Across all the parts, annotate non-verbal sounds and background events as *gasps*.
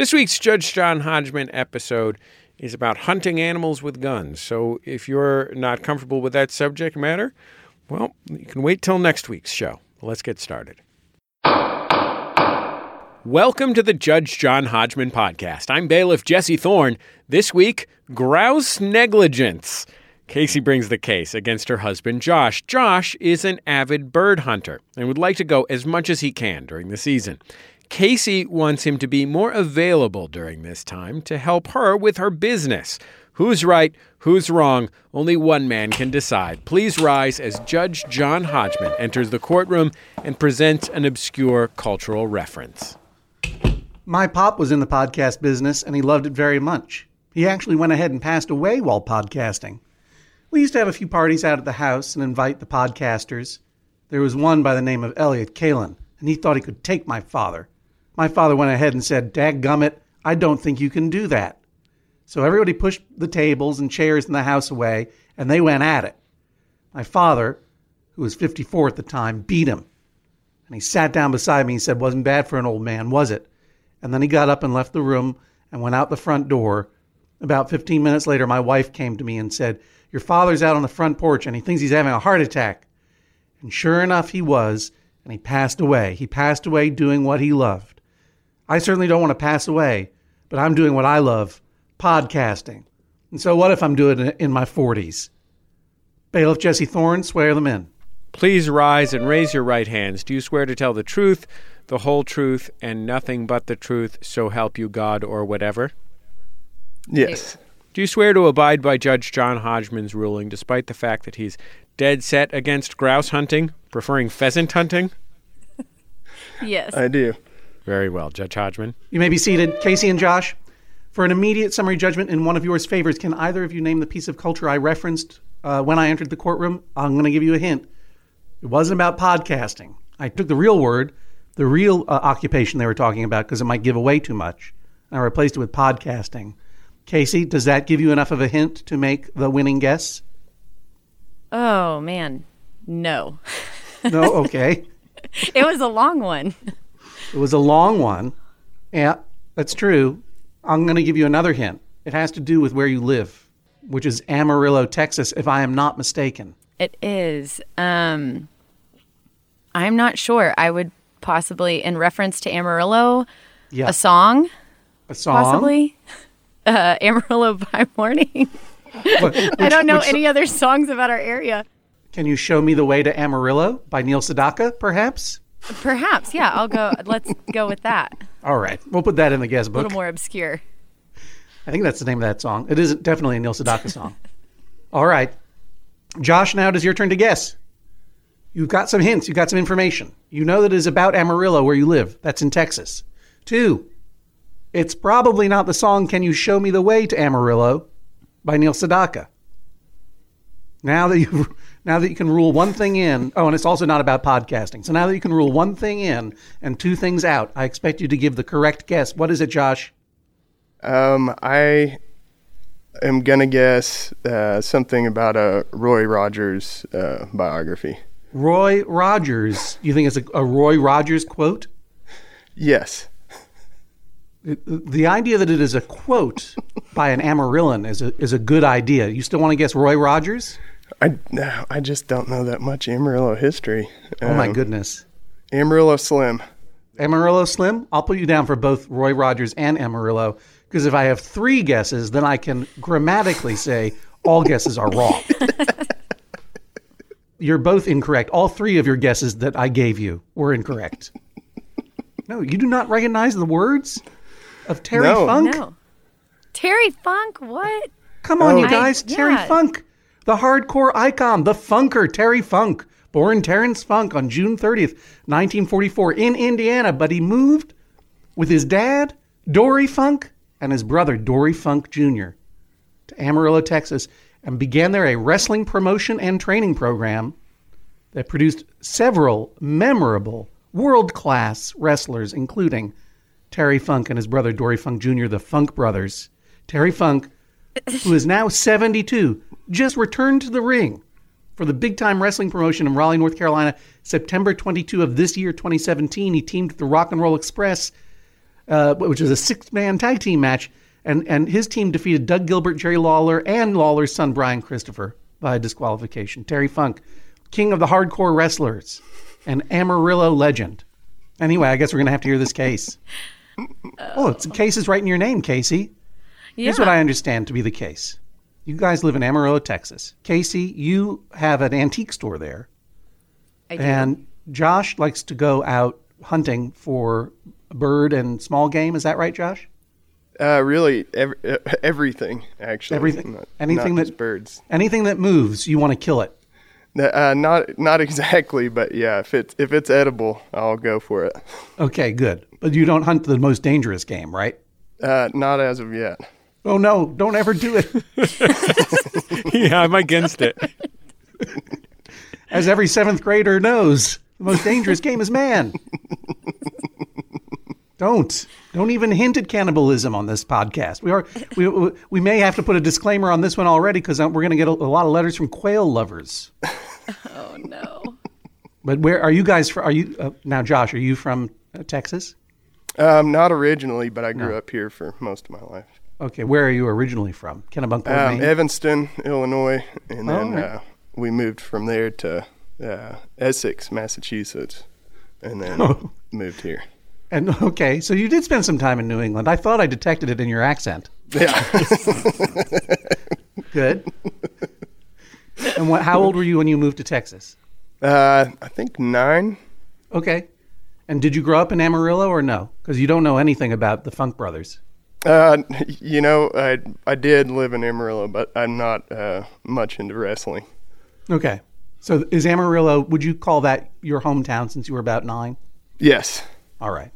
This week's Judge John Hodgman episode is about hunting animals with guns. So if you're not comfortable with that subject matter, well, you can wait till next week's show. Let's get started. Welcome to the Judge John Hodgman podcast. I'm bailiff Jesse Thorne. This week, grouse negligence. Casey brings the case against her husband, Josh. Josh is an avid bird hunter and would like to go as much as he can during the season. Casey wants him to be more available during this time to help her with her business. Who's right? Who's wrong? Only one man can decide. Please rise as Judge John Hodgman enters the courtroom and presents an obscure cultural reference. My pop was in the podcast business and he loved it very much. He actually went ahead and passed away while podcasting. We used to have a few parties out at the house and invite the podcasters. There was one by the name of Elliott Kalan, and he thought he could take my father. My father went ahead and said, "Dag Dadgummit, I don't think you can do that. So everybody pushed the tables and chairs in the house away, and they went at it. My father, who was 54 at the time, beat him. And he sat down beside me and said, Wasn't bad for an old man, was it? And then he got up and left the room and went out the front door. About 15 minutes later, my wife came to me and said, your father's out on the front porch and he thinks he's having a heart attack. And sure enough, he was, and he passed away. He passed away doing what he loved. I certainly don't want to pass away, but I'm doing what I love podcasting. And so, what if I'm doing it in my 40s? Bailiff Jesse Thorne, swear them in. Please rise and raise your right hands. Do you swear to tell the truth, the whole truth, and nothing but the truth, so help you God or whatever? Yes. Do you swear to abide by Judge John Hodgman's ruling, despite the fact that he's dead set against grouse hunting, preferring pheasant hunting? Yes. I do. Very well, Judge Hodgman. You may be seated. Casey and Josh, for an immediate summary judgment in one of yours favors, can either of you name the piece of culture I referenced uh, when I entered the courtroom? I'm going to give you a hint. It wasn't about podcasting. I took the real word, the real uh, occupation they were talking about, because it might give away too much. And I replaced it with podcasting. Casey, does that give you enough of a hint to make the winning guess? Oh, man. No. No? Okay. *laughs* it was a long one. It was a long one. Yeah, that's true. I'm going to give you another hint. It has to do with where you live, which is Amarillo, Texas, if I am not mistaken. It is. Um, I'm not sure. I would possibly, in reference to Amarillo, Yeah. a song, A song? possibly. *laughs* Uh, Amarillo by Morning. What- *laughs* I don't know which- any other songs about our area. Can you show me the way to Amarillo by Neil Sedaka, perhaps? Perhaps, yeah. I'll go. Let's go with that. All right. We'll put that in the guest book. A little more obscure. I think that's the name of that song. It is definitely a Neil Sedaka *laughs* song. All right. Josh, now it is your turn to guess. You've got some hints. You've got some information. You know that it is about Amarillo, where you live. That's in Texas. Two, it's probably not the song Can You Show Me the Way to Amarillo by Neil Sedaka. Now that you now that you can rule one thing in, oh, and it's also not about podcasting. So now that you can rule one thing in and two things out, I expect you to give the correct guess. What is it, Josh? Um, I am gonna guess uh, something about a Roy Rogers uh, biography. Roy Rogers. You think it's a, a Roy Rogers quote? Yes. It- the idea that it is a quote by an Amarillan is a, is a good idea. You still want to guess Roy Rogers? I no, I just don't know that much Amarillo history. Oh my Um, goodness. Amarillo Slim. Amarillo Slim? I'll put you down for both Roy Rogers and Amarillo because if I have three guesses, then I can grammatically say all guesses are wrong. *laughs* You're both incorrect. All three of your guesses that I gave you were incorrect. No, you do not recognize the words of Terry No. Funk? No. Terry Funk, what? Come on, Oh. you I- guys. Terry yeah. Funk, the hardcore icon, the funker, Terry Funk, born Terrence Funk on June 30th, 1944, in Indiana, but he moved with his dad, Dory Funk, and his brother, Dory Funk Jr., to Amarillo, Texas, and began there a wrestling promotion and training program that produced several memorable world class wrestlers, including Terry Funk and his brother Dory Funk Jr., the Funk Brothers. Terry Funk, who is now 72, just returned to the ring for the big time wrestling promotion in Raleigh, North Carolina, September 22 of this year, 2017. He teamed with the Rock and Roll Express uh, which was a six man tag team match. And, and his team defeated Doug Gilbert, Jerry Lawler, and Lawler's son, Brian Christopher, by disqualification. Terry Funk, king of the hardcore wrestlers, and Amarillo legend. Anyway, I guess we're going to have to hear this case. *laughs* Oh, it's the case is right in your name, Casey. Yeah. Here's what I understand to be the case. You guys live in Amarillo, Texas. Casey, you have an antique store there. I do. And Josh likes to go out hunting for bird and small game. Is that right, Josh? Uh, really, ev- uh, everything actually. Everything? Not, Anything not that- birds. Anything that moves, you want to kill it. Uh, not not *laughs* exactly, but yeah, if it's if it's edible, I'll go for it. Okay, good. But you don't hunt the most dangerous game, right? Uh, not as of yet. Oh no, don't ever do it. *laughs* yeah, I'm against it. As every seventh grader knows, the most dangerous game is man. Don't. Don't even hint at cannibalism on this podcast. We are we we may have to put a disclaimer on this one already because we're going to get a, a lot of letters from quail lovers. oh no. But where are you guys from? Are you uh, now, Josh? Are you from uh, Texas? Um, not originally, but I grew up here for most of my life. Okay, where are you originally from? Kennebunkport, Um. Evanston, Illinois, and then right. uh, we moved from there to uh, Essex, Massachusetts, and then Oh. *laughs* moved here. and okay, so you did spend some time in New England. I thought I detected it in your accent. Yeah, *laughs* Good. and what? How old were you when you moved to Texas? uh, I think nine. Okay. And did you grow up in Amarillo or no? Because you don't know anything about the Funk Brothers. Uh, you know, I I did live in Amarillo, but I'm not uh, much into wrestling. Okay. So is Amarillo, would you call that your hometown since you were about nine? Yes, All right.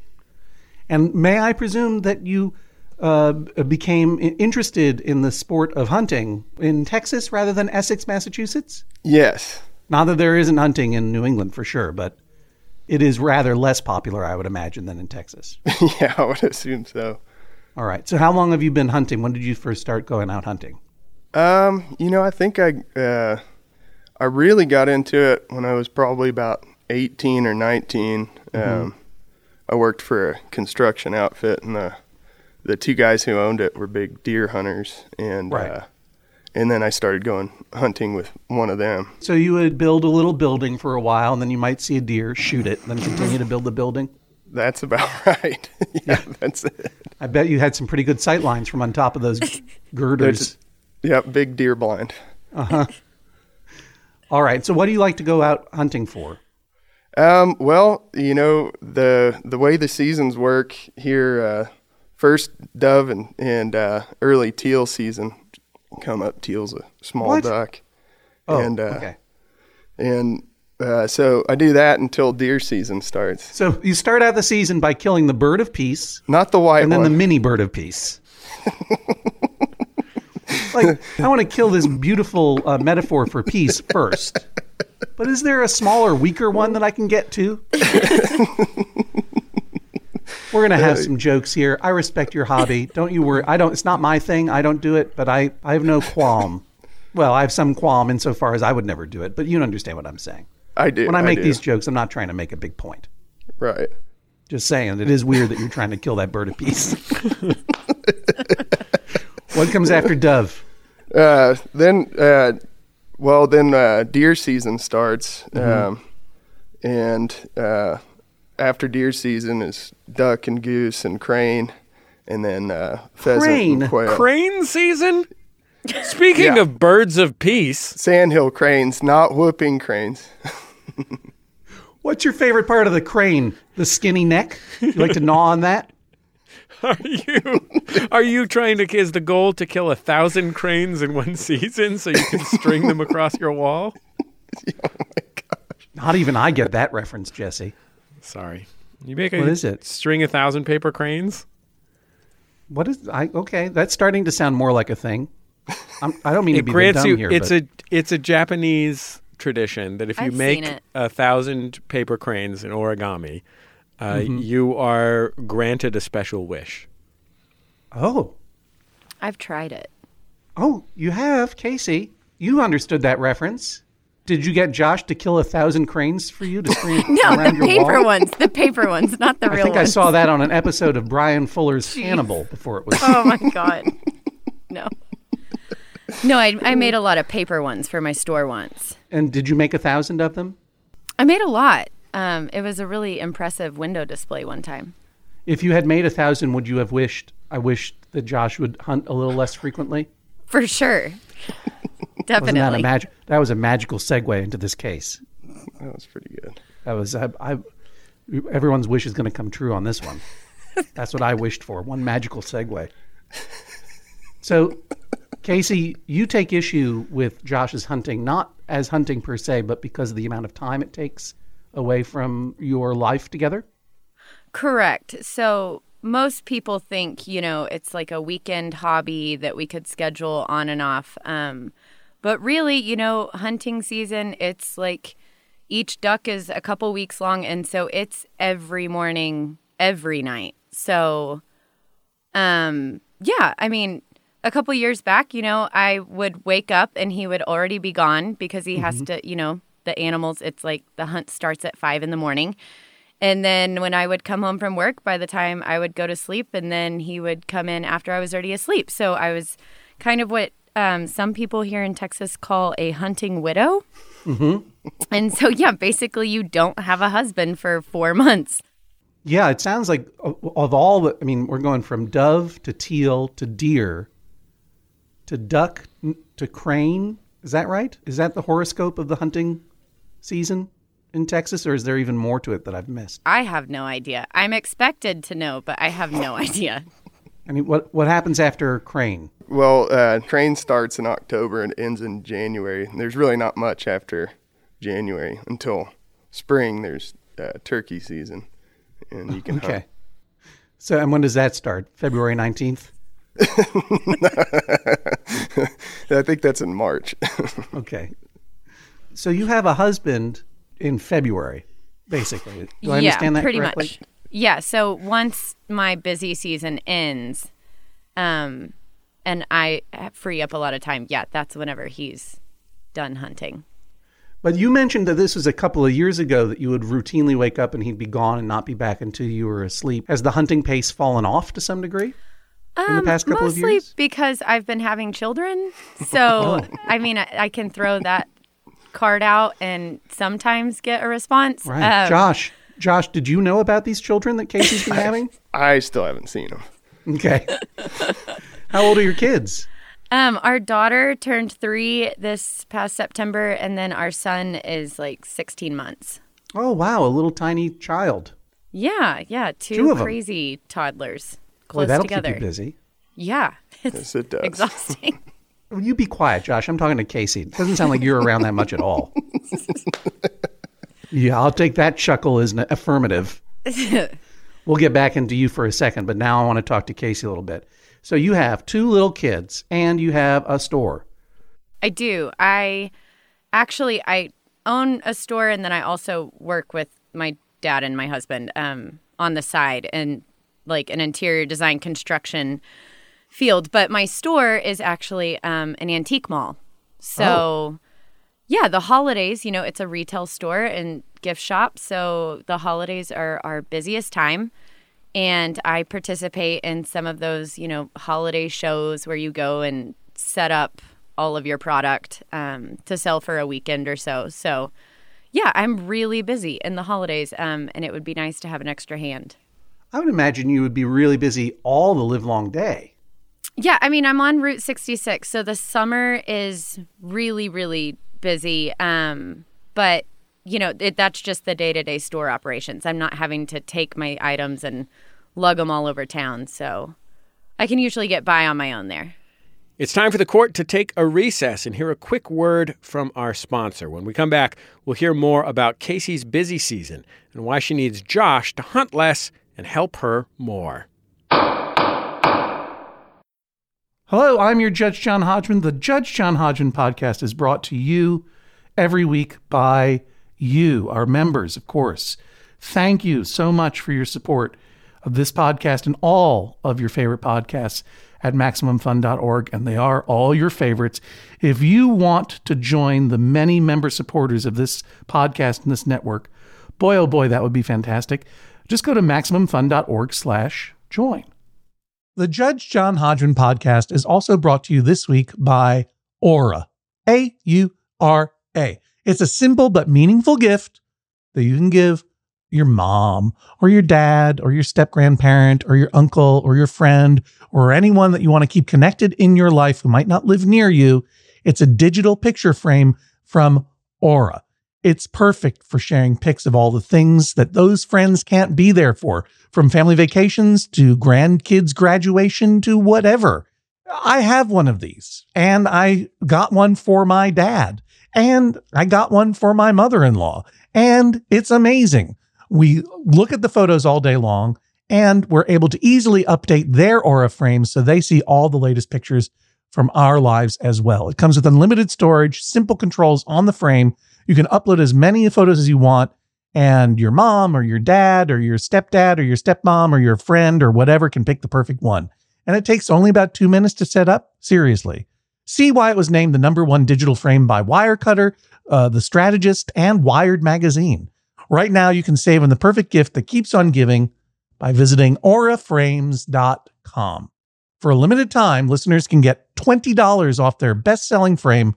And may I presume that you uh, became interested in the sport of hunting in Texas rather than Essex, Massachusetts? yes, Not that there isn't hunting in New England for sure, but it is rather less popular, I would imagine, than in Texas. *laughs* yeah, I would assume so. All right. So how long have you been hunting? When did you first start going out hunting? Um, you know, I think I uh, I really got into it when I was probably about 18 or 19. Mm-hmm. Um, I worked for a construction outfit, and the the two guys who owned it were big deer hunters, and Right. uh, and then I started going hunting with one of them. So you would build a little building for a while, and then you might see a deer, shoot it, then continue to build the building. That's about *laughs* right. *laughs* yeah, that's it. I bet you had some pretty good sight lines from on top of those *laughs* girders. Yep, big deer blind. Uh huh. All right. So what do you like to go out hunting for? Um, well, you know the the way the seasons work here. Uh, first dove and and uh, early teal season come up. Teal's a small What? duck, Oh, and uh, okay. and uh, so I do that until deer season starts. So you start out the season by killing the bird of peace, Not the white one, and then one. the mini bird of peace. *laughs* like I want to kill this beautiful uh, metaphor for peace first. But is there a smaller, weaker one that I can get to? We're gonna have some jokes here. I respect your hobby. Don't you worry. I don't. It's not my thing. I don't do it. But I, I have no qualm. Well, I have some qualm insofar as I would never do it. But you understand what I'm saying. I do. When I make do. these jokes, I'm not trying to make a big point. right. Just saying, it is weird that you're trying to kill that bird of peace. *laughs* what comes after dove? Uh, then, uh, well, then uh, deer season starts, Mm-hmm. um, and uh, after deer season is duck and goose and crane, and then uh, pheasant Crane? and quail. Crane season? Speaking Yeah. of birds of peace, Sandhill cranes, not whooping cranes. *laughs* *laughs* What's your favorite part of the crane? The skinny neck? You like to gnaw on that? *laughs* are you are you trying to is the goal to kill a thousand cranes in one season so you can string them across your wall? *laughs* Oh Not even I get that reference, Jesse. Sorry. You make a What is it? string a thousand paper cranes? What is I? Okay, that's starting to sound more like a thing. I'm, I don't mean to be grants dumb you here, it's but a it's a Japanese tradition that if you I've make a thousand paper cranes in origami, uh, Mm-hmm. you are granted a special wish. oh, I've tried it. oh, you have Casey. You understood that reference. Did you get Josh to kill a thousand cranes for you to *laughs* scream No, around the your paper wall? ones, the paper ones, not the real. I real think I saw that on an episode of Bryan Fuller's Hannibal before it was. Oh my god, no, *laughs* no. I I made a lot of paper ones for my store once. And did you make a thousand of them? I made a lot. Um, it was a really impressive window display one time. If you had made a thousand, would you have wished? I wished that Josh would hunt a little less frequently. For sure. definitely. *laughs* Wasn't that a Definitely. magic? That was a magical segue into this case. That was pretty good. That was I. I everyone's wish is going to come true on this one. *laughs* That's what I wished for. One magical segue. So, Casey, you take issue with Josh's hunting, not as hunting per se, but because of the amount of time it takes away from your life together. Correct. So most people think, you know, it's like a weekend hobby that we could schedule on and off. Um, but really, you know, hunting season, it's like each duck is a couple weeks long. And so it's every morning, every night. So, um, yeah, I mean, a couple years back, you know, I would wake up and he would already be gone because he has to, you know, the animals, it's like the hunt starts at five in the morning. And then when I would come home from work, by the time I would go to sleep, and then he would come in after I was already asleep. So I was kind of what um, some people here in Texas call a hunting widow. Mm-hmm. *laughs* And so, yeah, basically, you don't have a husband for four months. Yeah, it sounds like of of all the. I mean, we're going from dove to teal to deer to duck to crane. Is that right? Is that the horoscope of the hunting season in Texas, or is there even more to it that I've missed? I have no idea. I'm expected to know, but I have no *laughs* idea. I mean, what what happens after crane? Well, uh, crane starts in October and ends in January. There's really not much after January until spring. There's uh, turkey season, and you can hunt. Okay. So, and when does that start? February nineteenth. *laughs* I think that's in March. *laughs* Okay. So you have a husband in February, basically. Do I yeah, understand that pretty correctly? much. Yeah. So once my busy season ends, um, and I free up a lot of time, yeah, that's whenever he's done hunting. But you mentioned that this was a couple of years ago that you would routinely wake up and he'd be gone and not be back until you were asleep. Has the hunting pace fallen off to some degree in the past couple of Um, Mostly because I've been having children. *laughs* So, I mean, I, I can throw that card out and sometimes get a response. Right. Um, Josh, Josh, did you know about these children that Casey's been *laughs* having? I still haven't seen them. Okay. How old are your kids? Um, our daughter turned three this past September, and then our son is like 16 months. Oh, wow, a little tiny child. Yeah, yeah, two, Two of 'em. crazy toddlers Boy, close that'll together. keep you busy. Yeah, *laughs* it's Yes, it does. exhausting. *laughs* Will you be quiet, Josh? I'm talking to Casey. It doesn't sound like you're around that much at all. *laughs* yeah, I'll take that chuckle as an affirmative. we'll get back into you for a second, but now I want to talk to Casey a little bit. So you have two little kids and you have a store. I do. I actually I own a store, and then I also work with my dad and my husband um, on the side and like an interior design construction field. But my store is actually um, an antique mall. So, yeah, the holidays. You know, it's a retail store and gift shop. So the holidays are our busiest time. And I participate in some of those, you know, holiday shows where you go and set up all of your product um, to sell for a weekend or so. So, yeah, I'm really busy in the holidays, um, and it would be nice to have an extra hand. I would imagine you would be really busy all the livelong day. Yeah, I mean, I'm on Route 66, so the summer is really, really busy. Um, but you know, it, that's just the day-to-day store operations. I'm not having to take my items and lug them all over town, so I can usually get by on my own there. It's time for the court to take a recess and hear a quick word from our sponsor. When we come back, we'll hear more about Casey's busy season and why she needs Josh to hunt less and help her more. Hello, I'm your Judge John Hodgman. The Judge John Hodgman podcast is brought to you every week by you, our members, of course. Thank you so much for your support of this podcast and all of your favorite podcasts at MaximumFun.org, and they are all your favorites. If you want to join the many member supporters of this podcast and this network, boy, oh boy, that would be fantastic. Just go to MaximumFun.org slash join. The Judge John Hodgman podcast is also brought to you this week by Aura. A U R A. It's a simple but meaningful gift that you can give your mom or your dad or your step grandparent or your uncle or your friend or anyone that you want to keep connected in your life who might not live near you. It's a digital picture frame from Aura. It's perfect for sharing pics of all the things that those friends can't be there for, from family vacations to grandkids' graduation to whatever. I have one of these, and I got one for my dad, and I got one for my mother in law, and it's amazing. We look at the photos all day long, and we're able to easily update their Aura frames so they see all the latest pictures from our lives as well. It comes with unlimited storage, simple controls on the frame. You can upload as many photos as you want, and your mom or your dad or your stepdad or your stepmom or your friend or whatever can pick the perfect one. And it takes only about two minutes to set up. Seriously. See why it was named the number one digital frame by Wirecutter, uh, The Strategist, and Wired Magazine. Right now, you can save on the perfect gift that keeps on giving by visiting auraframes.com. For a limited time, listeners can get $20 off their best selling frame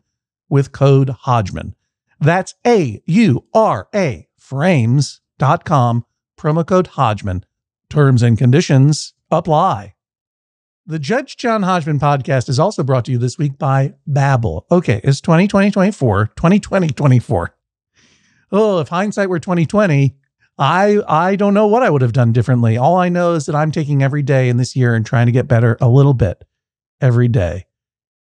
with code Hodgman. That's A U R A frames.com, promo code Hodgman. Terms and conditions apply. The Judge John Hodgman podcast is also brought to you this week by Babbel. Okay, it's 2020 24, 2020 24. Oh, if hindsight were 2020, I I don't know what I would have done differently. All I know is that I'm taking every day in this year and trying to get better a little bit every day.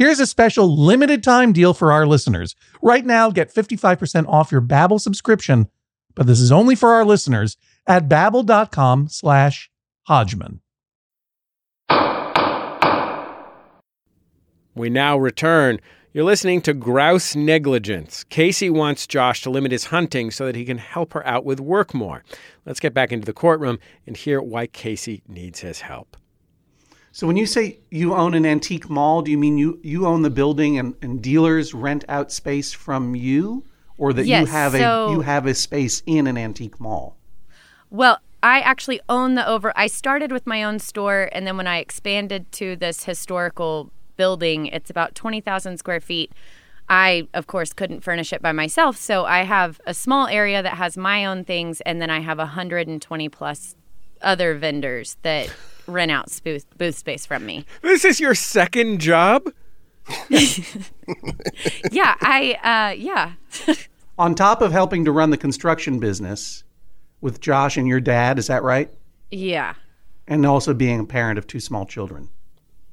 Here's a special limited time deal for our listeners. Right now, get 55% off your Babbel subscription, but this is only for our listeners at babbel.com slash Hodgman. We now return. You're listening to Grouse Negligence. Casey wants Josh to limit his hunting so that he can help her out with work more. Let's get back into the courtroom and hear why Casey needs his help. So when you say you own an antique mall, do you mean you, you own the building and, and dealers rent out space from you? Or that Yes, you have so- a you have a space in an antique mall? Well, I actually own the over. I started with my own store, and then when I expanded to this historical building, it's about 20,000 square feet. I, of course, couldn't furnish it by myself. So I have a small area that has my own things, and then I have 120 plus other vendors that rent out booth, booth space from me. This is your second job? *laughs* Yeah, I, uh, yeah. *laughs* On top of helping to run the construction business with Josh and your dad, is that right? yeah. And also being a parent of two small children.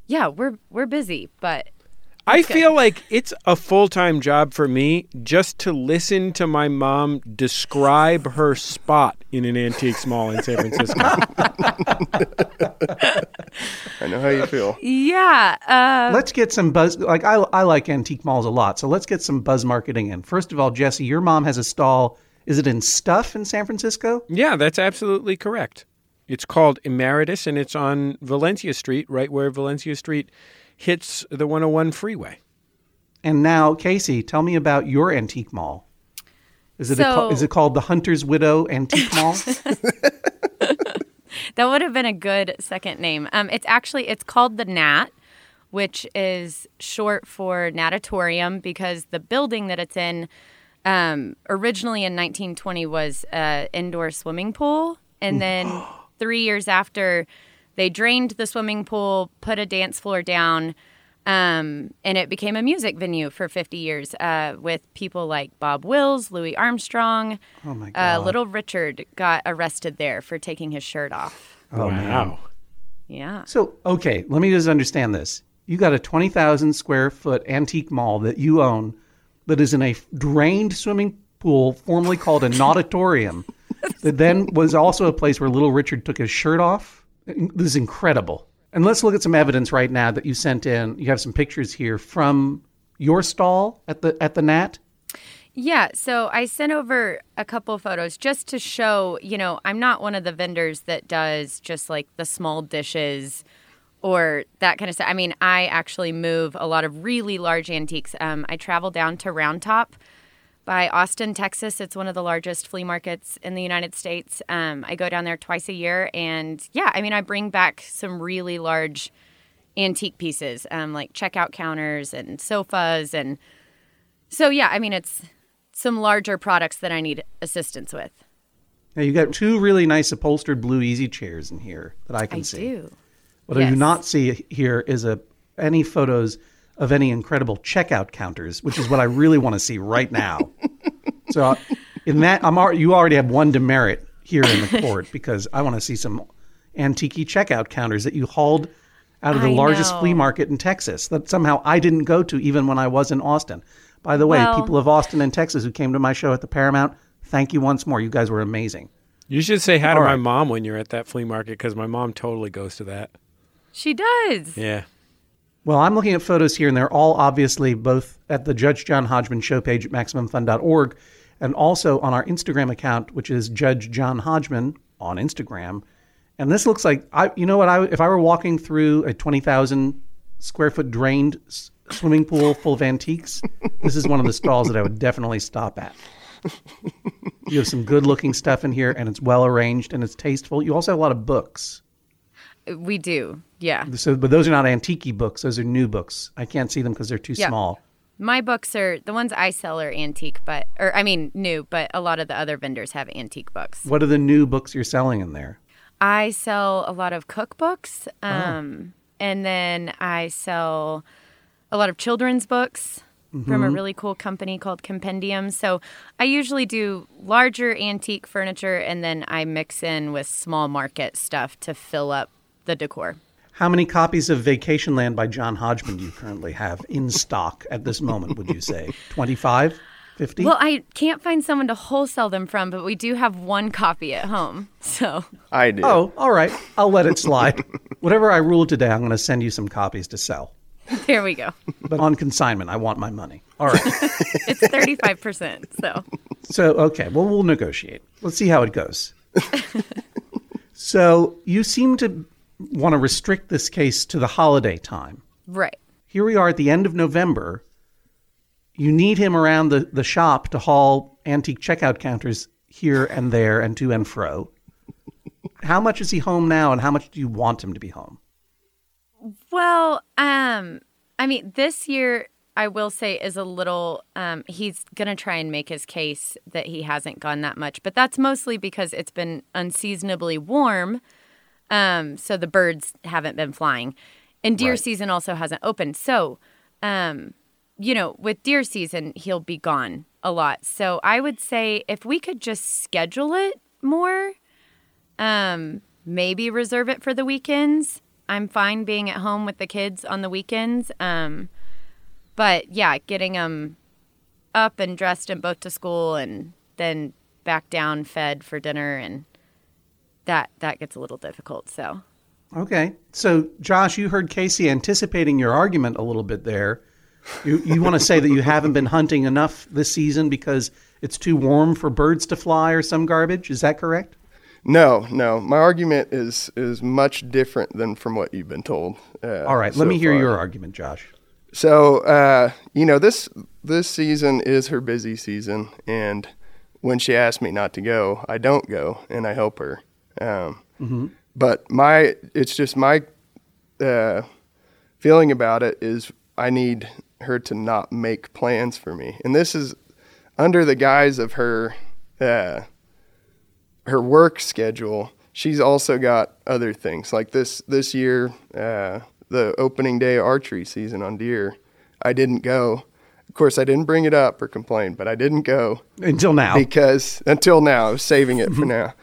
Yeah, we're we're busy, but I feel like it's a full time job for me just to listen to my mom describe her spot in an antique mall in San Francisco. *laughs* I know how you feel. yeah, uh, Let's get some buzz. Like I, I like antique malls a lot, so let's get some buzz marketing in. First of all, Jesse, your mom has a stall. Is it in Stuff in San Francisco? yeah, that's absolutely correct. It's called Emeritus and it's on Valencia Street, right where Valencia Street hits the 101 freeway. And now, Casey, tell me about your antique mall. Is it a, is it called the Hunter's Widow Antique Mall? *laughs* *laughs* That would have been a good second name. Um, it's actually it's called the Nat, which is short for natatorium because the building that it's in um, originally in 1920 was an indoor swimming pool. And then *gasps* three years after, they drained the swimming pool, put a dance floor down, um, and it became a music venue for 50 years uh, with people like Bob Wills, Louis Armstrong. Oh my Uh, God. Little Richard got arrested there for taking his shirt off. Oh, man. wow. Yeah. So, okay, let me just understand this. You got a 20,000 square foot antique mall that you own that is in a drained swimming pool formerly called a *laughs* nauditorium that then was also a place where little Richard took his shirt off. This is incredible. And let's look at some evidence right now that you sent in. You have some pictures here from your stall at the at the Nat. Yeah, so I sent over a couple photos just to show, you know, I'm not one of the vendors that does just like the small dishes or that kind of stuff. I mean, I actually move a lot of really large antiques. Um, I travel down to Round Top by Austin, Texas. It's one of the largest flea markets in the United States. Um, I go down there twice a year, and yeah, I mean, I bring back some really large antique pieces, um, like checkout counters and sofas, and so yeah, I mean, it's some larger products that I need assistance with. Now you got two really nice upholstered blue easy chairs in here that I can I see. do. What I do not see here is a any photos of any incredible checkout counters, which is what I really want to see right now. *laughs* so in that, I'm already, you already have one demerit here in the *laughs* court because I want to see some antique checkout counters that you hauled out of the I largest know. flea market in Texas that somehow I didn't go to even when I was in Austin. By the way, Well- people of Austin and Texas who came to my show at the Paramount, thank you once more. You guys were amazing. You should say hi to All my mom when you're at that flea market because my mom totally goes to that. She does. Yeah. Well, I'm looking at photos here, and they're all obviously both at the Judge John Hodgman show page at MaximumFun.org and also on our Instagram account, which is Judge John Hodgman on Instagram. And this looks like, I, you know what, I, if I were walking through a 20,000 square foot drained swimming pool full of antiques, this is one of the stalls that I would definitely stop at. You have some good looking stuff in here, and it's well arranged and it's tasteful. You also have a lot of books. We do. Yeah. So, but those are not antique books; those are new books. I can't see them because they're too Yeah. small. My books are the ones I sell are antique, but or I mean new, but a lot of the other vendors have antique books. What are the new books you're selling in there? I sell a lot of cookbooks, um, and then I sell a lot of children's books from a really cool company called Compendium. So I usually do larger antique furniture, and then I mix in with small market stuff to fill up the decor. How many copies of Vacationland by John Hodgman do you currently have in stock at this moment? Would you say *laughs* 25, 50? Well, I can't find someone to wholesale them from, but we do have one copy at home. So I do. oh, all right. I'll let it slide. Whatever I rule today, I'm going to send you some copies to sell. *laughs* there we go. But on consignment, I want my money. All right. *laughs* It's 35%. So So, okay, well, we'll negotiate. Let's see how it goes. so, you seem to want to restrict this case to the holiday time. right. Here we are at the end of November. You need him around the, the shop to haul antique checkout counters here and there and to and fro. How much is he home now, and how much do you want him to be home? Well, um, I mean, this year I will say is a little. Um, he's gonna try and make his case that he hasn't gone that much, but that's mostly because it's been unseasonably warm. Um, so the birds haven't been flying, and deer season also hasn't opened. So, um, you know, with deer season, he'll be gone a lot. So I would say if we could just schedule it more, um, maybe reserve it for the weekends. I'm fine being at home with the kids on the weekends. Um, but yeah, getting them up and dressed and both to school and then back down fed for dinner and that that gets a little difficult. So Okay. So, Josh, you heard Casey anticipating your argument a little bit there. You, you want to say that you haven't been hunting enough this season because it's too warm for birds to fly or some garbage? Is that correct? No, no. My argument is is much different than from what you've been told. Uh, All right. so let me hear far. your argument, Josh. So, uh, you know, this this season is her busy season, and when she asks me not to go, I don't go, and I help her. Um, But my, it's just my uh, feeling about it is I need her to not make plans for me, and this is under the guise of her uh, her work schedule. She's also got other things like this this year, uh, the opening day archery season on deer. I didn't go. Of course, I didn't bring it up or complain, but I didn't go Until now. because until now, I was saving it for now.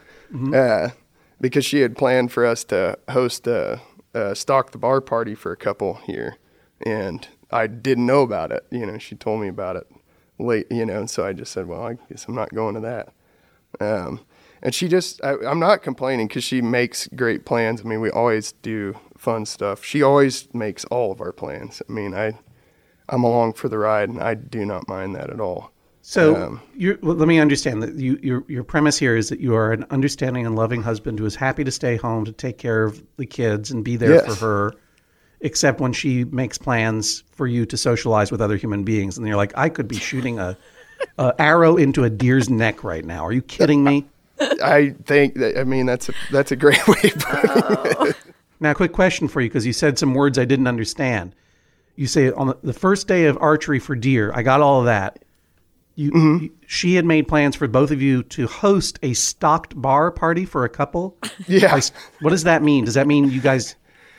Uh, because she had planned for us to host a, a stock the bar party for a couple here, and I didn't know about it. You know, she told me about it late. You know, and so I just said, "Well, I guess I'm not going to that." Um, and she just, I, I'm not complaining because she makes great plans. I mean, we always do fun stuff. She always makes all of our plans. I mean, I, I'm along for the ride, and I do not mind that at all. So Um, you're, well, let me understand that you, your your premise here is that you are an understanding and loving husband who is happy to stay home to take care of the kids and be there Yes. for her, except when she makes plans for you to socialize with other human beings, and you're like, I could be shooting a, a arrow into a deer's neck right now. Are you kidding me? *laughs* I think that I mean that's a that's a great *laughs* way of putting it. *laughs* Now, quick question for you because you said some words I didn't understand. You say on the, the first day of archery for deer, I got all of that. You, you- she had made plans for both of you to host a stocked bar party for a couple. Yeah. Like, what does that mean? Does that mean you guys?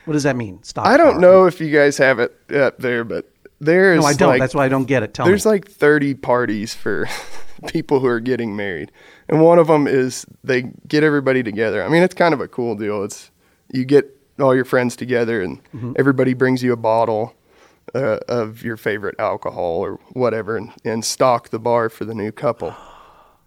What does that mean? Stocked I don't bar? know if you guys have it up there, but there's No, I don't. like, That's why I don't get it. Tell there's me. like 30 parties for *laughs* people who are getting married, and one of them is they get everybody together. I mean, it's kind of a cool deal. It's you get all your friends together, and Mm-hmm. everybody brings you a bottle. Uh, of your favorite alcohol or whatever, and, and stock the bar for the new couple.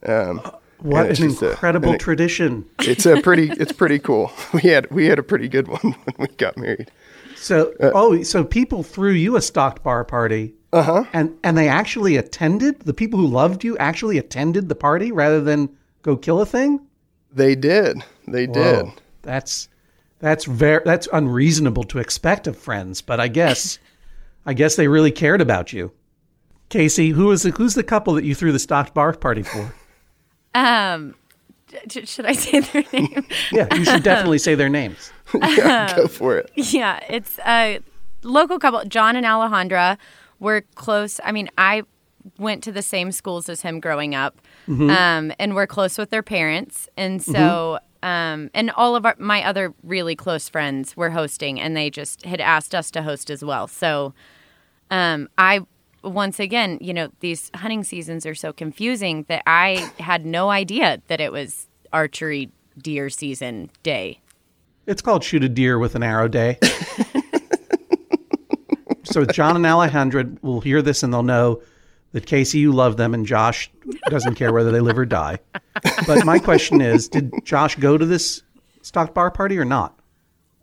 Um, what an a- incredible an- tradition. it's a pretty it's pretty cool. *laughs* We had we had a pretty good one *laughs* when we got married. So, Uh, oh, so people threw you a stocked bar party. Uh Uh-huh. And and they actually attended. The people who loved you actually attended the party rather than go kill a thing. They did. They did. That's that's very that's unreasonable to expect of friends, but I guess *laughs* I guess they really cared about you. Casey, who is the, who's the couple that you threw the stocked bar party for? Um, sh- should I say their *laughs* name? Yeah, you should definitely say their names. *laughs* yeah, go for it. yeah, it's a local couple. John and Alejandra were close. I mean, I went to the same schools as him growing up, um, and we're close with their parents, and so. Um, and all of our, my other really close friends were hosting, and they just had asked us to host as well. So, um, I once again, you know, these hunting seasons are so confusing that I had no idea that it was archery deer season day. It's called Shoot a Deer with an Arrow Day. *laughs* so John and Alejandra will hear this and they'll know that Casey, you love them, and Josh doesn't care whether they live or die. But my question is, did Josh go to this stock bar party or not?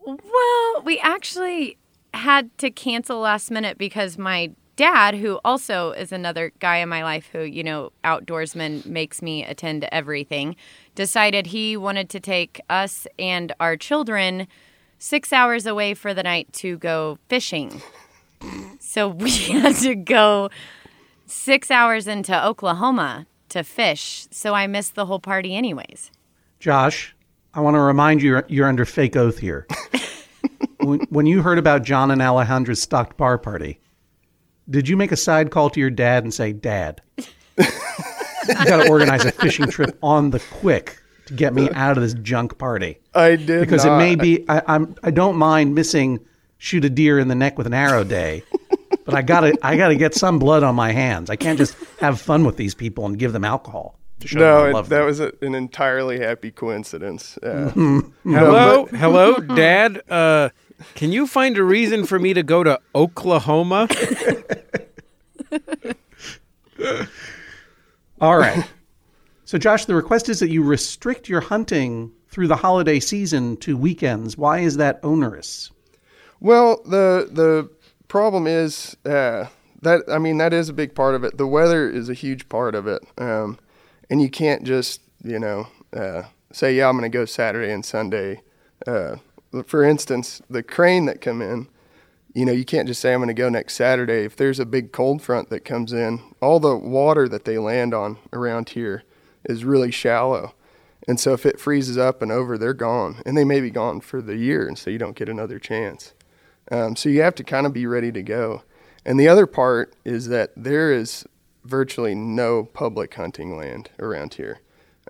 Well, we actually had to cancel last minute because my dad, who also is another guy in my life who, you know, outdoorsman makes me attend to everything, decided he wanted to take us and our children six hours away for the night to go fishing. So we *laughs* had to go six hours into Oklahoma to fish. So I missed the whole party, anyways. Josh, I want to remind you you're under fake oath here. *laughs* when, when you heard about John and Alejandra's stocked bar party, did you make a side call to your dad and say, Dad, you got to *laughs* organize a fishing trip on the quick to get me out of this junk party? I did Because not. it may be, I, I'm, I don't mind missing shoot a deer in the neck with an arrow day. But I gotta, I gotta get some blood on my hands. I can't just have fun with these people and give them alcohol to show them No, I it, that them. was a, an entirely happy coincidence. Uh, *laughs* Hello, hello, Dad. Uh, can you find a reason for me to go to Oklahoma? *laughs* All right. So, Josh, the request is that you restrict your hunting through the holiday season to weekends. Why is that onerous? Well, the the problem is uh, that I mean that is a big part of it. The weather is a huge part of it, um, and you can't just you know uh, say yeah I'm going to go Saturday and Sunday. Uh, for instance, the crane that come in, you know you can't just say I'm going to go next Saturday. If there's a big cold front that comes in, all the water that they land on around here is really shallow. And so if it freezes up and over, they're gone, and they may be gone for the year, and so you don't get another chance. Um, so you have to kind of be ready to go. And the other part is that there is virtually no public hunting land around here.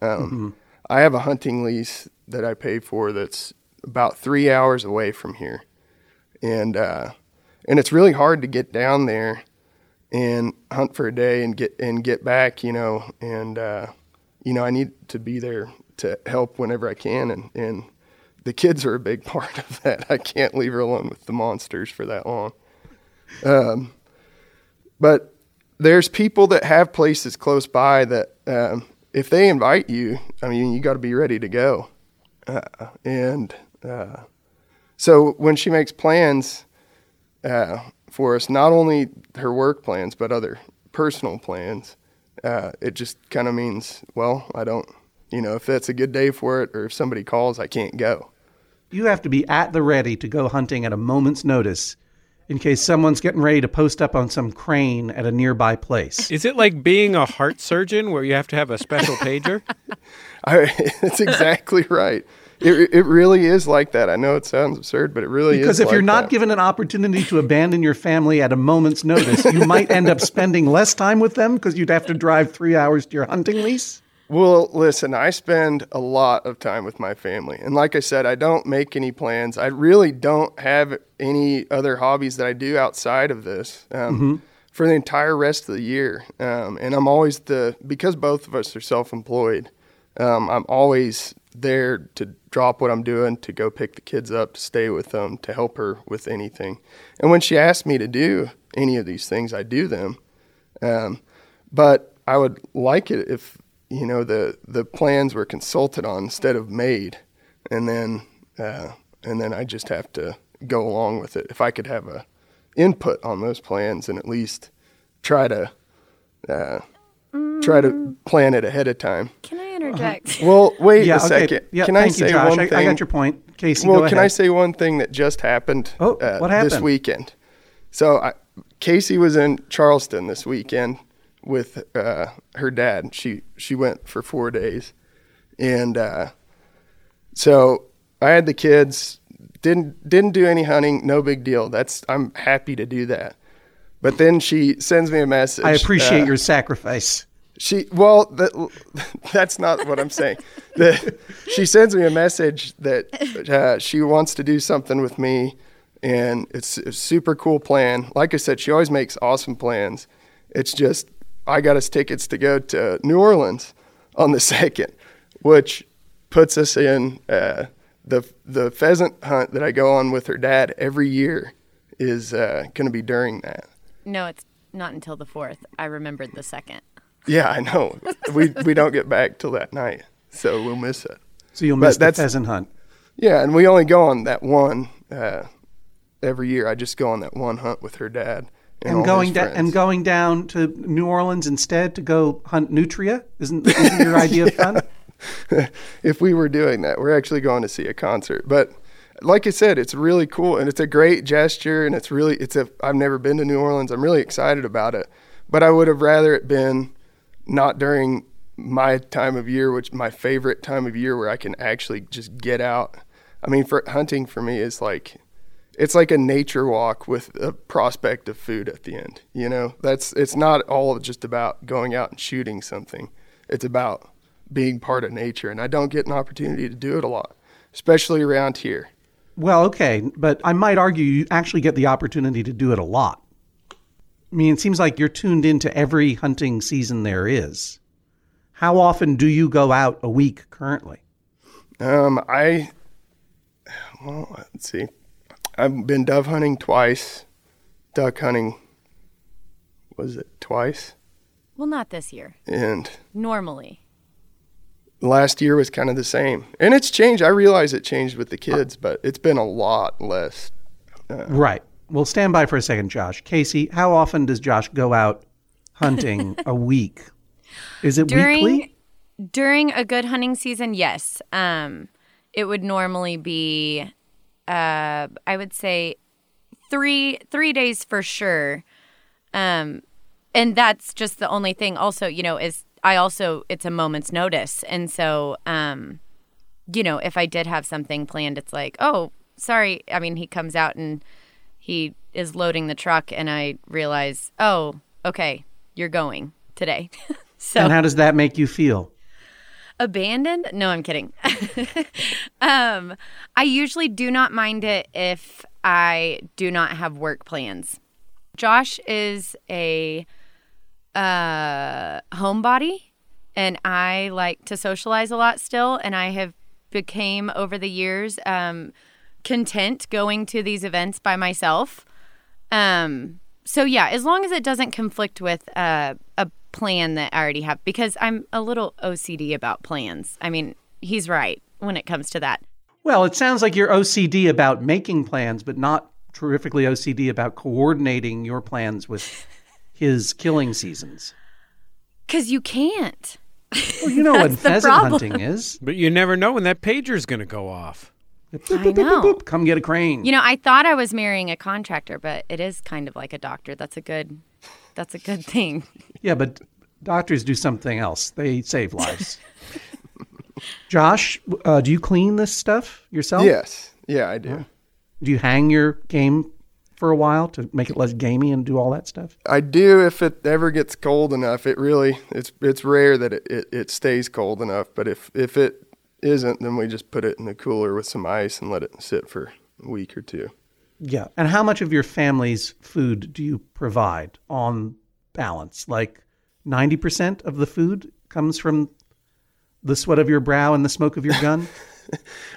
Um, I have a hunting lease that I pay for that's about three hours away from here, and uh, and it's really hard to get down there and hunt for a day and get and get back, you know, and uh, you know I need to be there to help whenever I can, and and the kids are a big part of that. I can't leave her alone with the monsters for that long. Um, but there's people that have places close by that um, if they invite you, I mean, you got to be ready to go. Uh, and uh, so when she makes plans uh, for us, not only her work plans, but other personal plans, uh, it just kind of means, well, I don't, you know, if that's a good day for it or if somebody calls, I can't go. You have to be at the ready to go hunting at a moment's notice in case someone's getting ready to post up on some crane at a nearby place. Is it like being a heart surgeon where you have to have a special pager? *laughs* I, that's exactly right. It, it really is like that. I know it sounds absurd, but it really Because is. Because if you're not that. given an opportunity to abandon your family at a moment's notice, you might end up spending less time with them because you'd have to drive three hours to your hunting lease. Well, listen, I spend a lot of time with my family. And like I said, I don't make any plans. I really don't have any other hobbies that I do outside of this um, for the entire rest of the year. Um, and I'm always the, because both of us are self employed, um, I'm always there to drop what I'm doing, to go pick the kids up, to stay with them, to help her with anything. And when she asks me to do any of these things, I do them. Um, but I would like it if you know the the plans were consulted on instead of made, and then uh, and then I just have to go along with it. If I could have a input on those plans and at least try to uh, try to plan it ahead of time. Can I interject? *laughs* Well, wait Yeah, a okay. second. Yeah, can I thank say you, Josh. one I, thing? I got your point. Casey, well, go can I say one thing that just happened? uh, Oh, what This happened? weekend. So I, Casey was in Charleston this weekend with uh, her dad. She she went for four days, and uh, so I had the kids. Didn't didn't do any hunting. No big deal. That's I'm happy to do that. But then she sends me a message. I appreciate uh, your sacrifice. she well, that, *laughs* that's not what I'm saying. *laughs* The, she sends me a message that uh, she wants to do something with me, and it's a super cool plan. Like I said, she always makes awesome plans. It's just I got us tickets to go to New Orleans on the *laughs* second, which puts us in uh, the the pheasant hunt that I go on with her dad every year is uh, going to be during that. no, it's not until the fourth. I remembered the second. Yeah, I know. we we don't get back till that night, so we'll miss it. So you'll but miss the that's- pheasant hunt. Yeah, and we only go on that one uh, every year. I just go on that one hunt with her dad and, And going down and going down to New Orleans instead to go hunt nutria isn't, isn't your *laughs* idea of fun? *laughs* if we were doing that, we're actually going to see a concert. But like I said, it's really cool and it's a great gesture and it's really it's a I've never been to New Orleans. I'm really excited about it. But I would have rather it been not during my time of year, which my favorite time of year where I can actually just get out. I mean, for hunting for me is like it's like a nature walk with a prospect of food at the end. You know, that's it's not all just about going out and shooting something. It's about being part of nature, and I don't get an opportunity to do it a lot, especially around here. Well, okay, but I might argue you actually get the opportunity to do it a lot. I mean, it seems like you're tuned into every hunting season there is. How often do you go out a week currently? Um, I well, let's see. I've been dove hunting twice, duck hunting. Was it twice? Well, not this year. And Normally. last year was kind of the same, and it's changed. I realize it changed with the kids, but it's been a lot less. Right. Well, stand by for a second, Josh. Casey, how often does Josh go out hunting *laughs* a week? Is it During weekly? during a good hunting season, yes. Um, it would normally be, uh, I would say, three three days for sure. Um, and that's just the only thing. Also, you know, is I also it's a moment's notice, and so, um, you know, if I did have something planned, it's like, oh, sorry. I mean, he comes out and he is loading the truck, and I realize, oh, okay, you're going today. *laughs* so And how does that make you feel? Abandoned? No, I'm kidding. *laughs* um, I usually do not mind it if I do not have work plans. Josh is a uh, homebody, and I like to socialize a lot still. And I have became over the years um, content going to these events by myself. Um, so yeah, as long as it doesn't conflict with uh, a plan that I already have, because I'm a little OCD about plans. I mean, he's right when it comes to that. Well, it sounds like you're OCD about making plans, but not terrifically OCD about coordinating your plans with *laughs* his killing seasons. Because you can't. Well, you know *laughs* what pheasant problem. hunting is. But you never know when that pager's going to go off. Boop, boop, I boop, boop, know. boop. Come get a crane. You know, I thought I was marrying a contractor, but it is kind of like a doctor. That's a good. That's a good thing. Yeah, but doctors do something else. They save *laughs* lives. Josh, uh, do you clean this stuff yourself? Yes. Yeah, I do. Do you hang your game for a while to make it less gamey and do all that stuff? I do if it ever gets cold enough. It really it's it's rare that it, it, it stays cold enough, but if if it isn't, then we just put it in the cooler with some ice and let it sit for a week or two. Yeah. And how much of your family's food do you provide on balance? Like 90% of the food comes from the sweat of your brow and the smoke of your gun? *laughs*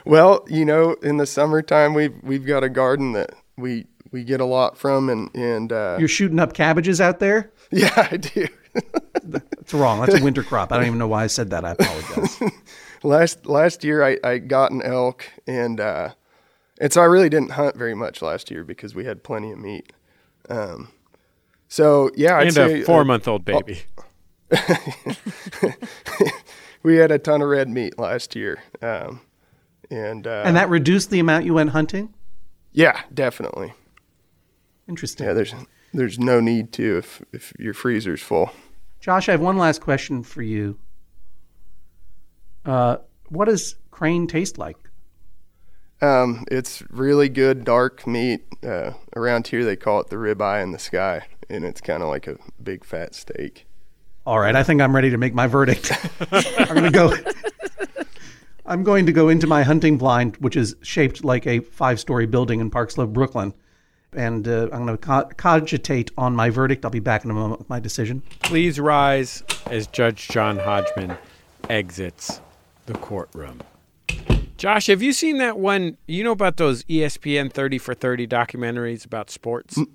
Well, you know, in the summertime we've we've got a garden that we we get a lot from and and uh, You're shooting up cabbages out there? *laughs* yeah, I do. *laughs* That's wrong. That's a winter crop. I don't even know why I said that. I apologize. last last year I, I got an elk and uh, and so I really didn't hunt very much last year because we had plenty of meat. Um, so yeah, I'd and say a uh, four month old baby. *laughs* we had a ton of red meat last year, um, and uh, and that reduced the amount you went hunting? yeah, definitely. Interesting. Yeah, there's there's no need to if if your freezer's full. Josh, I have one last question for you. Uh, what does crane taste like? Um, it's really good dark meat. Uh, around here they call it the ribeye in the sky, and it's kind of like a big fat steak. All right, I think I'm ready to make my verdict. *laughs* I'm going to go. I'm going to go into my hunting blind, which is shaped like a five-story building in Park Slope, Brooklyn, and uh, I'm going to co- cogitate on my verdict. I'll be back in a moment with my decision. Please rise as Judge John Hodgman exits the courtroom. Josh, have you seen that one? You know about those ESPN 30 for 30 documentaries about sports? Mm,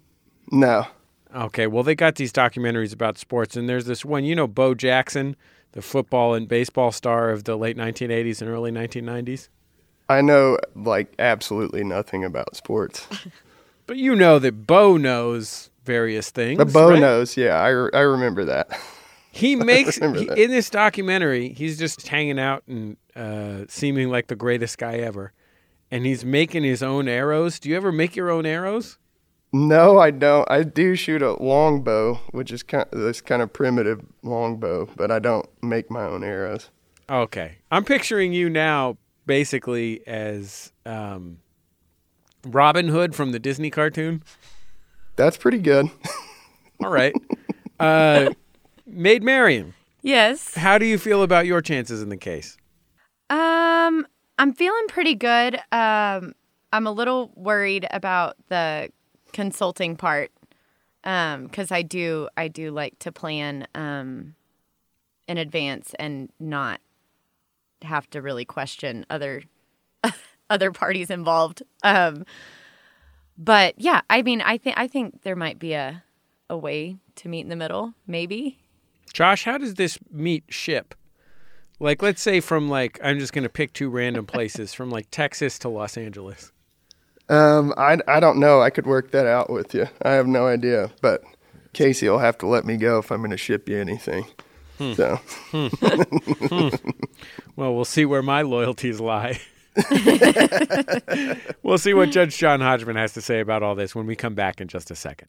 no, Okay, well, they got these documentaries about sports, and there's this one, you know, Bo Jackson, the football and baseball star of the late 1980s and early 1990s? I know like absolutely nothing about sports. *laughs* But you know that Bo knows various things. The bow right? knows, yeah, I, re- I remember that. *laughs* He *laughs* makes he- in this documentary. He's just hanging out and uh, seeming like the greatest guy ever, and he's making his own arrows. Do you ever make your own arrows? No, I don't. I do shoot a longbow, which is kind of this kind of primitive longbow, but I don't make my own arrows. Okay, I'm picturing you now basically as um, Robin Hood from the Disney cartoon. That's pretty good. All right, *laughs* uh, Maid Marian, Yes. how do you feel about your chances in the case? Um, I'm feeling pretty good. Um, I'm a little worried about the consulting part. Um, because I do, I do like to plan um in advance and not have to really question other *laughs* other parties involved. Um, but yeah, I mean, I think I think there might be a a way to meet in the middle, maybe. Josh, how does this meat ship? Like, let's say from like I'm just gonna pick two random places from like Texas to Los Angeles. Um, I, I don't know. I could work that out with you. I have no idea, but Casey will have to let me go if I'm going to ship you anything. Hmm. So hmm. Hmm. Well, we'll see where my loyalties lie. *laughs* we'll see what Judge John Hodgman has to say about all this when we come back in just a second.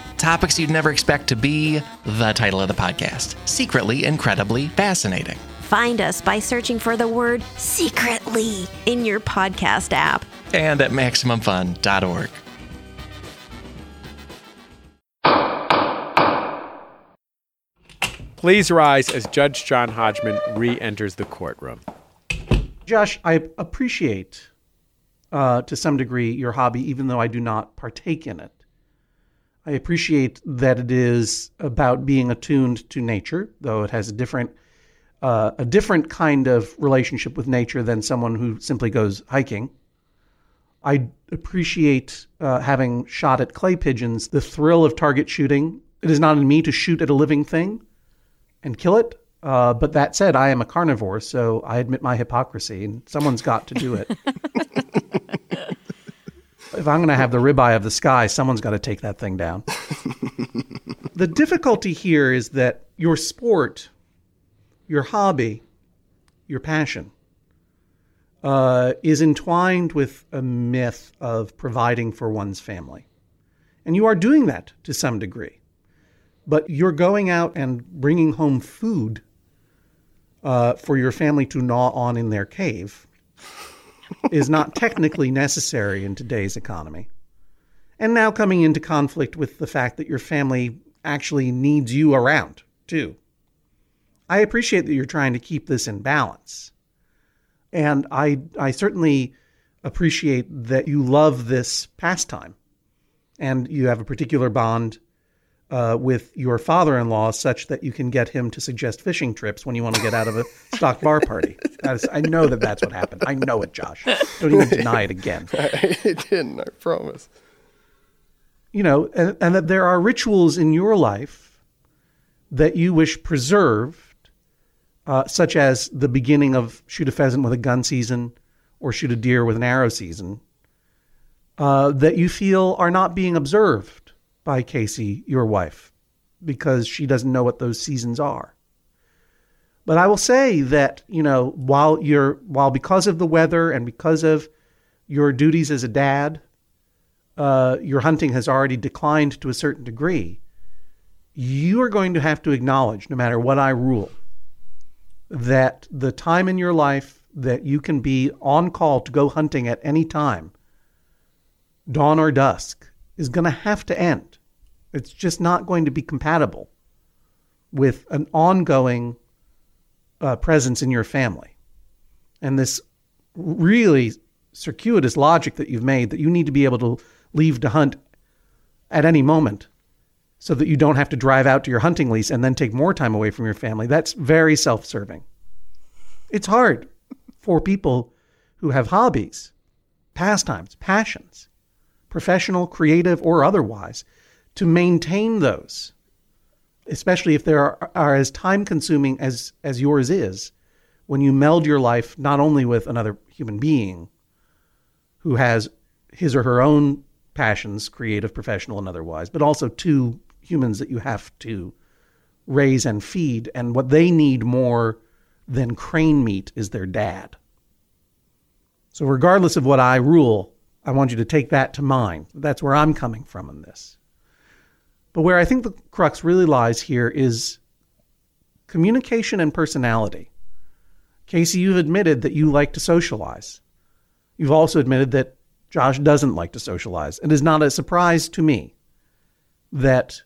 Topics you'd never expect to be the title of the podcast Secretly Incredibly Fascinating. Find us by searching for the word secretly in your podcast app. And at MaximumFun.org. Please rise as Judge John Hodgman re enters the courtroom. Josh, I appreciate uh, to some degree your hobby, even though I do not partake in it. I appreciate that it is about being attuned to nature, though it has a different uh, a different kind of relationship with nature than someone who simply goes hiking. I appreciate uh, having shot at clay pigeons, the thrill of target shooting. It is not in me to shoot at a living thing and kill it. Uh, but that said, I am a carnivore, so I admit my hypocrisy, and someone's got to do it. *laughs* if I'm going to have the ribeye of the sky, someone's got to take that thing down. *laughs* the difficulty here is that your sport, your hobby, your passion, uh, is entwined with a myth of providing for one's family. And you are doing that to some degree. But you're going out and bringing home food uh, for your family to gnaw on in their cave is not technically necessary in today's economy. And now coming into conflict with the fact that your family actually needs you around, too. I appreciate that you're trying to keep this in balance. And I, I certainly appreciate that you love this pastime and you have a particular bond uh, with your father-in-law such that you can get him to suggest fishing trips when you want to get out of a *laughs* stock bar party. Is, I know that that's what happened. I know it, Josh. Don't even deny it again. *laughs* it didn't, I promise. You know, and, and that there are rituals in your life that you wish preserved, uh, such as the beginning of shoot a pheasant with a gun season or shoot a deer with an arrow season, uh, that you feel are not being observed by Casey, your wife, because she doesn't know what those seasons are. But I will say that, you know, while you're while because of the weather and because of your duties as a dad, uh, your hunting has already declined to a certain degree, you are going to have to acknowledge, no matter what I rule, that the time in your life that you can be on call to go hunting at any time, dawn or dusk, is going to have to end. It's just not going to be compatible with an ongoing uh, presence in your family. And this really circuitous logic that you've made that you need to be able to leave to hunt at any moment so that you don't have to drive out to your hunting lease and then take more time away from your family. That's very self serving. It's hard for people who have hobbies, pastimes, passions, professional, creative, or otherwise, to maintain those, especially if they are, are as time consuming as, as yours is when you meld your life not only with another human being who has his or her own passions, creative, professional, and otherwise, but also two humans that you have to raise and feed. And what they need more than crane meat is their dad. So, regardless of what I rule, I want you to take that to mind. That's where I'm coming from in this. But where I think the crux really lies here is communication and personality. Casey, you've admitted that you like to socialize. You've also admitted that Josh doesn't like to socialize. It is not a surprise to me that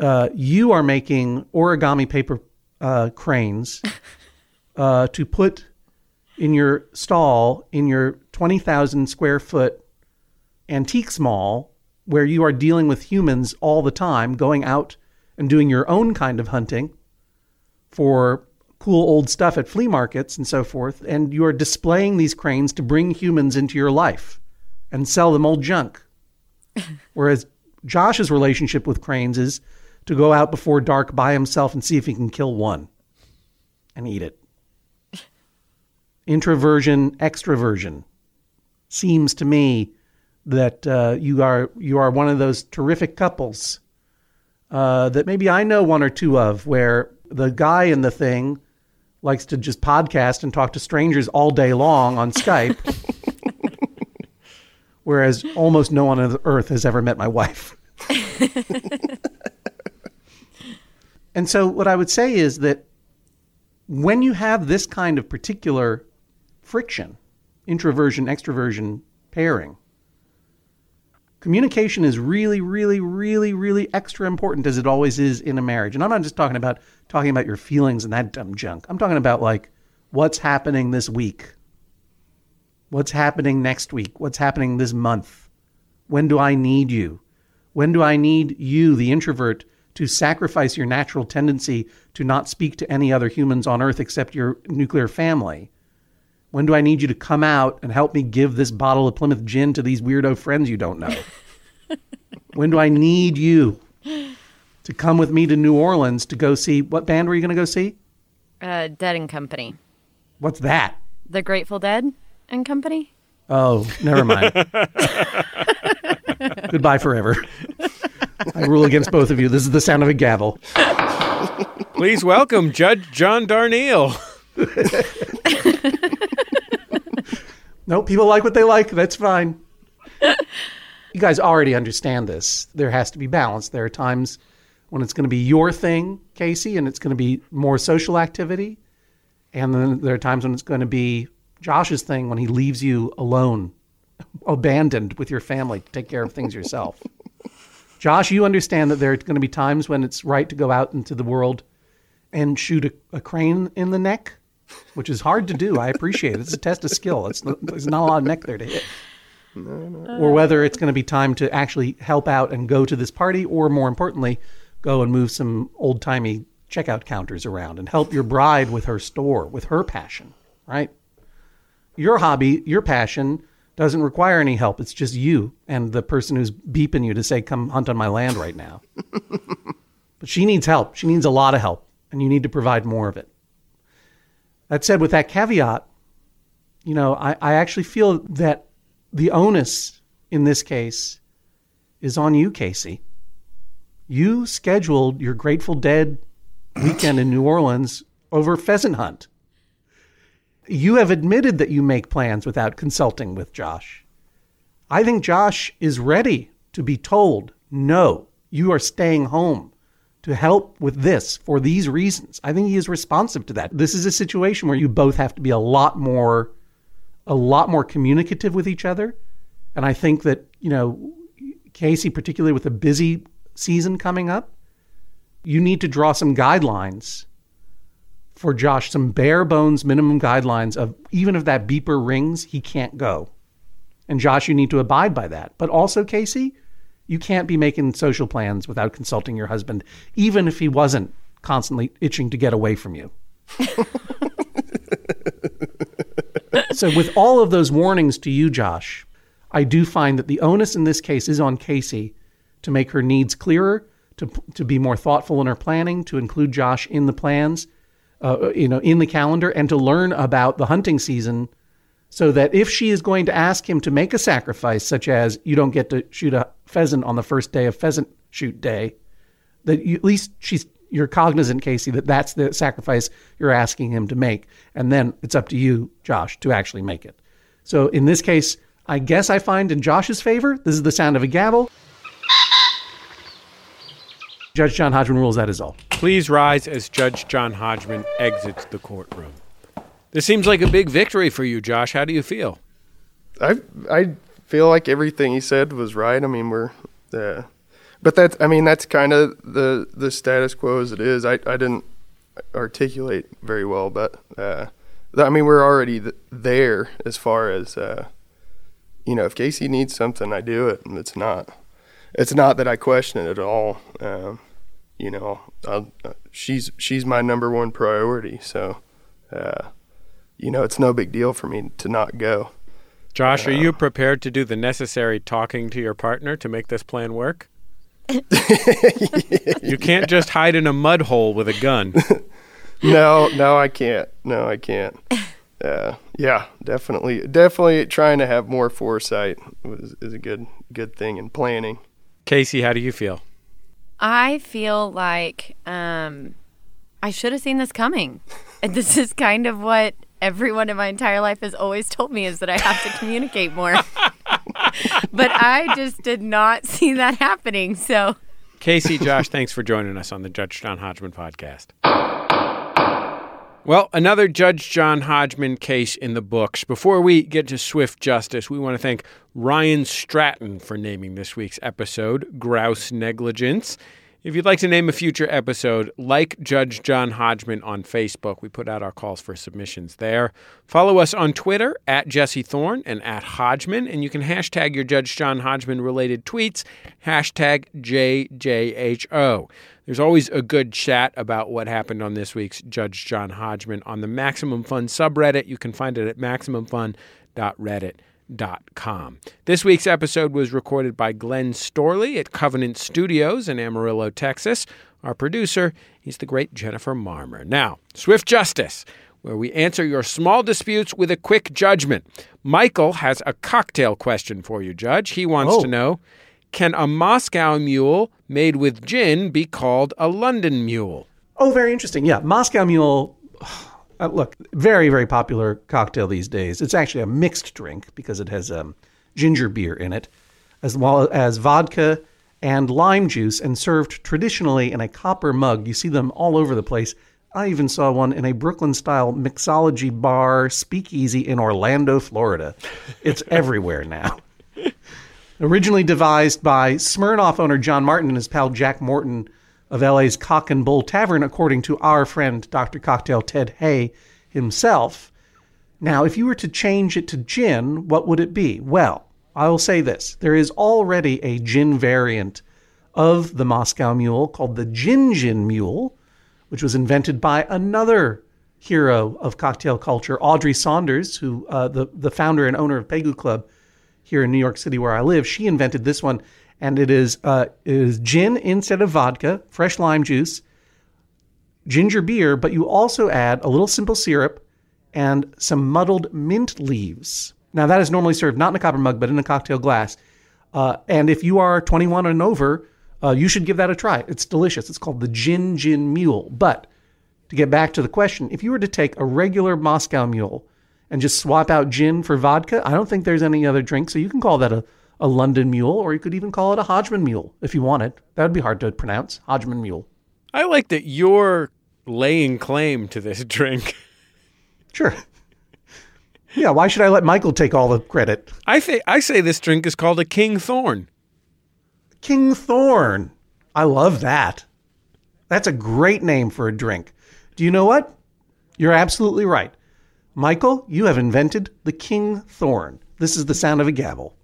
uh, you are making origami paper uh, cranes uh, to put in your stall in your 20,000 square foot antiques mall where you are dealing with humans all the time, going out and doing your own kind of hunting for cool old stuff at flea markets and so forth, and you are displaying these cranes to bring humans into your life and sell them old junk. *laughs* Whereas Josh's relationship with cranes is to go out before dark by himself and see if he can kill one and eat it. Introversion, extroversion. Seems to me that uh, you are you are one of those terrific couples uh, that maybe I know one or two of, where the guy in the thing likes to just podcast and talk to strangers all day long on Skype. *laughs* Whereas almost no one on earth has ever met my wife. *laughs* and so, what I would say is that when you have this kind of particular friction, introversion, extroversion pairing, communication is really, really, really, really extra important as it always is in a marriage. And I'm not just talking about talking about your feelings and that dumb junk. I'm talking about like what's happening this week. What's happening next week? What's happening this month? When do I need you? When do I need you, the introvert, to sacrifice your natural tendency to not speak to any other humans on earth except your nuclear family? When do I need you to come out and help me give this bottle of Plymouth gin to these weirdo friends you don't know? *laughs* when do I need you to come with me to New Orleans to go see what band were you going to go see? Uh, Dead and Company. What's that? The Grateful Dead and Company. Oh, never mind. *laughs* Goodbye forever. I rule against both of you. This is the sound of a gavel. Please welcome Judge John Darnielle. *laughs* No, people like what they like. That's fine. you guys already understand this. There has to be balance. There are times when it's going to be your thing, Casey, and it's going to be more social activity. And then there are times when it's going to be Josh's thing when he leaves you alone, abandoned with your family to take care of things yourself. Josh, you understand that there are going to be times when it's right to go out into the world and shoot a, a crane in the neck, which is hard to do. I appreciate it. It's a test of skill. It's not, there's not a lot of neck there to hit. Or whether it's going to be time to actually help out and go to this party, or more importantly, go and move some old timey checkout counters around and help your bride with her store, with her passion, right? Your hobby, your passion doesn't require any help. It's just you and the person who's beeping you to say, come hunt on my land right now. *laughs* but she needs help. She needs a lot of help, and you need to provide more of it. That said, with that caveat, you know, I, I actually feel that the onus in this case is on you, Casey. You scheduled your Grateful Dead weekend in New Orleans over pheasant hunt. You have admitted that you make plans without consulting with Josh. I think Josh is ready to be told, no, you are staying home to help with this for these reasons. I think he is responsive to that. This is a situation where you both have to be a lot more a lot more communicative with each other. And I think that, you know, Casey, particularly with a busy season coming up, you need to draw some guidelines for Josh, some bare bones minimum guidelines of even if that beeper rings, he can't go. And Josh, you need to abide by that. But also, Casey, you can't be making social plans without consulting your husband, even if he wasn't constantly itching to get away from you. *laughs* so, with all of those warnings to you, Josh, I do find that the onus in this case is on Casey to make her needs clearer, to, to be more thoughtful in her planning, to include Josh in the plans, uh, you know, in the calendar, and to learn about the hunting season so that if she is going to ask him to make a sacrifice, such as you don't get to shoot a pheasant on the first day of pheasant shoot day, that you, at least she's you're cognizant, Casey, that that's the sacrifice you're asking him to make, and then it's up to you, Josh, to actually make it. So in this case, I guess I find in Josh's favor, this is the sound of a gavel. Judge John Hodgman rules that is all. Please rise as Judge John Hodgman exits the courtroom. This seems like a big victory for you, Josh. How do you feel? I I feel like everything he said was right. I mean, we're, uh, but that's I mean that's kind of the the status quo as it is. I I didn't articulate very well, but uh, I mean we're already th- there as far as uh, you know. If Casey needs something, I do it, and it's not it's not that I question it at all. Um, you know, I'll, she's she's my number one priority. So, uh, you know, it's no big deal for me to not go. Josh, are you prepared to do the necessary talking to your partner to make this plan work? *laughs* you can't just hide in a mud hole with a gun. *laughs* no, no, I can't. No, I can't. Uh, yeah, definitely, definitely trying to have more foresight is, is a good good thing in planning. Casey, how do you feel? I feel like um, I should have seen this coming. And *laughs* this is kind of what everyone in my entire life has always told me is that I have to communicate more. *laughs* but I just did not *laughs* see that happening. So, Casey, Josh, thanks for joining us on the Judge John Hodgman podcast. Well, another Judge John Hodgman case in the books. Before we get to swift justice, we want to thank Ryan Stratton for naming this week's episode Grouse Negligence. If you'd like to name a future episode, like Judge John Hodgman on Facebook. We put out our calls for submissions there. Follow us on Twitter at Jesse Thorn and at Hodgman, and you can hashtag your Judge John Hodgman related tweets, hashtag JJHO. There's always a good chat about what happened on this week's Judge John Hodgman on the Maximum Fun subreddit. You can find it at maximumfun.reddit.com. This week's episode was recorded by Glenn Storley at Covenant Studios in Amarillo, Texas. Our producer, he's the great Jennifer Marmer. Now, Swift Justice, where we answer your small disputes with a quick judgment. Michael has a cocktail question for you, Judge. He wants Oh. to know Can a Moscow mule made with gin be called a London mule? Oh, very interesting. Yeah, Moscow Mule. Uh, look, very very popular cocktail these days. It's actually a mixed drink because it has um, ginger beer in it, as well as vodka and lime juice, and served traditionally in a copper mug. You see them all over the place. I even saw one in a Brooklyn style mixology bar speakeasy in Orlando, Florida. It's *laughs* everywhere now. Originally devised by Smirnoff owner John Martin and his pal Jack Morgan of LA's Cock and Bull Tavern, according to our friend Dr. Cocktail Ted Haigh himself. Now, if you were to change it to gin, what would it be? Well, I will say this there is already a gin variant of the Moscow Mule called the Gin Gin Mule, which was invented by another hero of cocktail culture, Audrey Saunders, who uh, the the founder and owner of Pegu Club here in New York City, where I live. She invented this one, and it is uh, it is gin instead of vodka, fresh lime juice, ginger beer, but you also add a little simple syrup and some muddled mint leaves. Now that is normally served not in a copper mug, but in a cocktail glass. Uh, and if you are 21 and over, uh, you should give that a try. It's delicious. It's called the Gin Gin Mule. But to get back to the question, if you were to take a regular Moscow Mule and just swap out gin for vodka, I don't think there's any other drink. So you can call that a, a London Mule, or you could even call it a Hodgman Mule if you wanted. That would be hard to pronounce. Hodgman Mule. I like that you're laying claim to this *laughs* drink. Sure. Yeah, why should I let Michael take all the credit? I think I say this drink is called a King Thorn. King Thorn. I love that. That's a great name for a drink. Do you know what? You're absolutely right. Michael, you have invented the King Thorn. This is the sound of a gavel.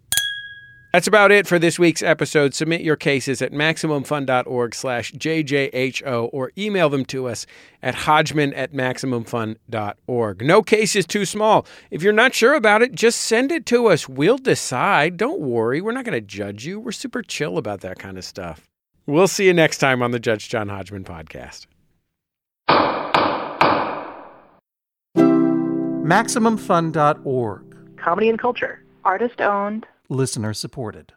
That's about it for this week's episode. Submit your cases at MaximumFun.org slash JJHO or email them to us at Hodgman at MaximumFun.org. No case is too small. If you're not sure about it, just send it to us. We'll decide. Don't worry. We're not going to judge you. We're super chill about that kind of stuff. We'll see you next time on the Judge John Hodgman podcast. MaximumFun.org. Comedy and culture. Artist owned. Listener supported.